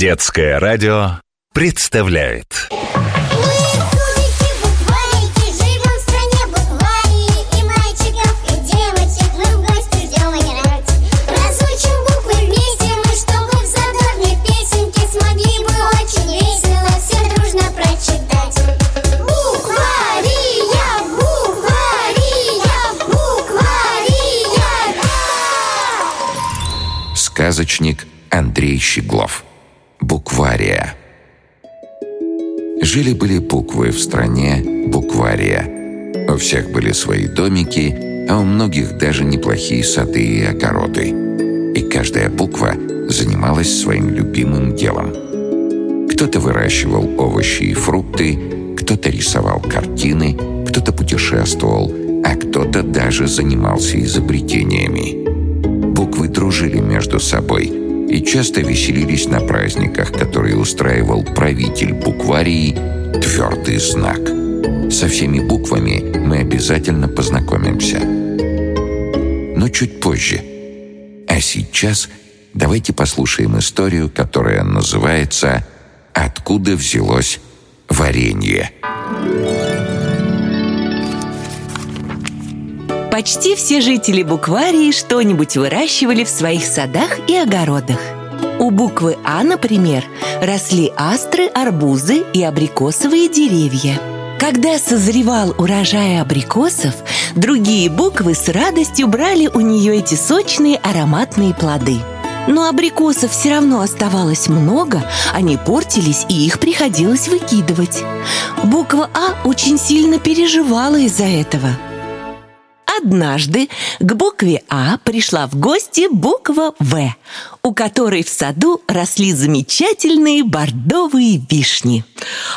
Детское радио представляет! Сказочник Андрей Щеглов. Буквария. Жили-были буквы в стране Буквария. У всех были свои домики, а у многих даже неплохие сады и огороды. И каждая буква занималась своим любимым делом. Кто-то выращивал овощи и фрукты, кто-то рисовал картины, кто-то путешествовал, а кто-то даже занимался изобретениями. Буквы дружили между собой и часто веселились на праздниках, которые устраивал правитель букварии «Твердый знак». Со всеми буквами мы обязательно познакомимся. Но чуть позже. А сейчас давайте послушаем историю, которая называется «Откуда взялось варенье?». Почти все жители Букварии что-нибудь выращивали в своих садах и огородах. У буквы А, например, росли астры, арбузы и абрикосовые деревья. Когда созревал урожай абрикосов, другие буквы с радостью брали у нее эти сочные ароматные плоды. Но абрикосов все равно оставалось много, они портились, и их приходилось выкидывать. Буква А очень сильно переживала из-за этого – Однажды к букве А пришла в гости буква В, у которой в саду росли замечательные бордовые вишни.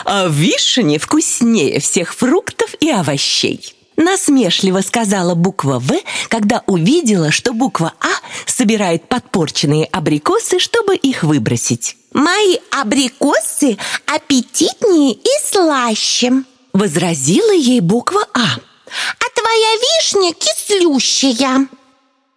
А вишни вкуснее всех фруктов и овощей. Насмешливо сказала буква В, когда увидела, что буква А собирает подпорченные абрикосы, чтобы их выбросить. Мои абрикосы аппетитнее и слаще. Возразила ей буква А. А твоя вишня кислющая.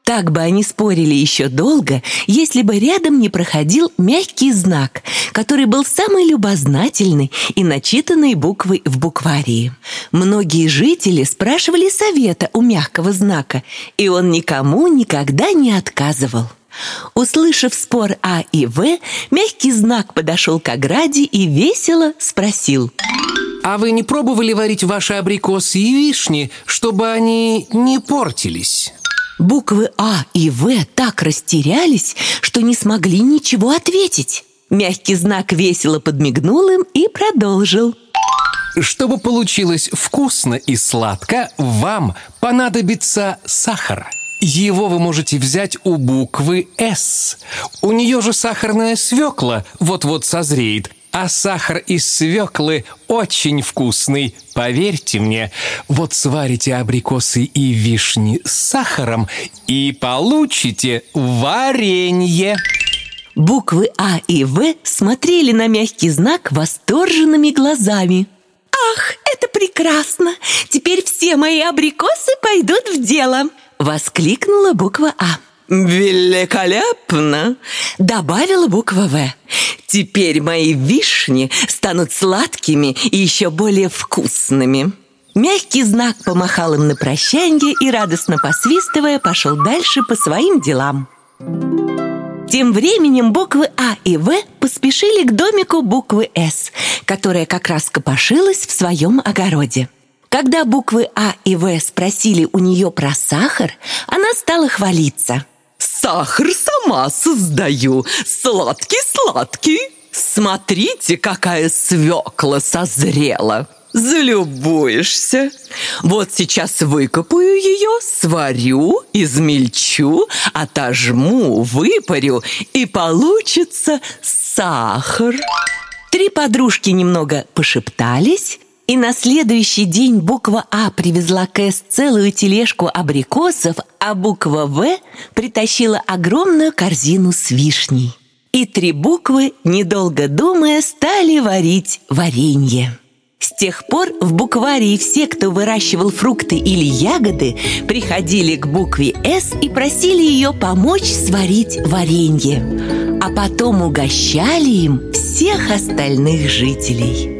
Так бы они спорили еще долго, если бы рядом не проходил мягкий знак, который был самой любознательной и начитанной буквой в букварии. Многие жители спрашивали совета у мягкого знака, и он никому никогда не отказывал. Услышав спор А и В, мягкий знак подошел к ограде и весело спросил. А вы не пробовали варить ваши абрикосы и вишни, чтобы они не портились? Буквы А и В так растерялись, что не смогли ничего ответить. Мягкий знак весело подмигнул им и продолжил. Чтобы получилось вкусно и сладко, вам понадобится сахар. Его вы можете взять у буквы «С». У нее же сахарная свекла вот-вот созреет, а сахар из свеклы очень вкусный, поверьте мне. Вот сварите абрикосы и вишни с сахаром и получите варенье. Буквы А и В смотрели на мягкий знак восторженными глазами. Ах, это прекрасно! Теперь все мои абрикосы пойдут в дело. Воскликнула буква А. «Великолепно!» – добавила буква «В». «Теперь мои вишни станут сладкими и еще более вкусными». Мягкий знак помахал им на прощанье и, радостно посвистывая, пошел дальше по своим делам. Тем временем буквы А и В поспешили к домику буквы С, которая как раз копошилась в своем огороде. Когда буквы А и В спросили у нее про сахар, она стала хвалиться. «Сахар сама создаю, сладкий-сладкий. Смотрите, какая свекла созрела!» Залюбуешься. Вот сейчас выкопаю ее, сварю, измельчу, отожму, выпарю, и получится сахар. Три подружки немного пошептались, и на следующий день буква А привезла к С целую тележку абрикосов, а буква В притащила огромную корзину с вишней. И три буквы, недолго думая, стали варить варенье. С тех пор в букварии все, кто выращивал фрукты или ягоды, приходили к букве «С» и просили ее помочь сварить варенье. а потом угощали им всех остальных жителей.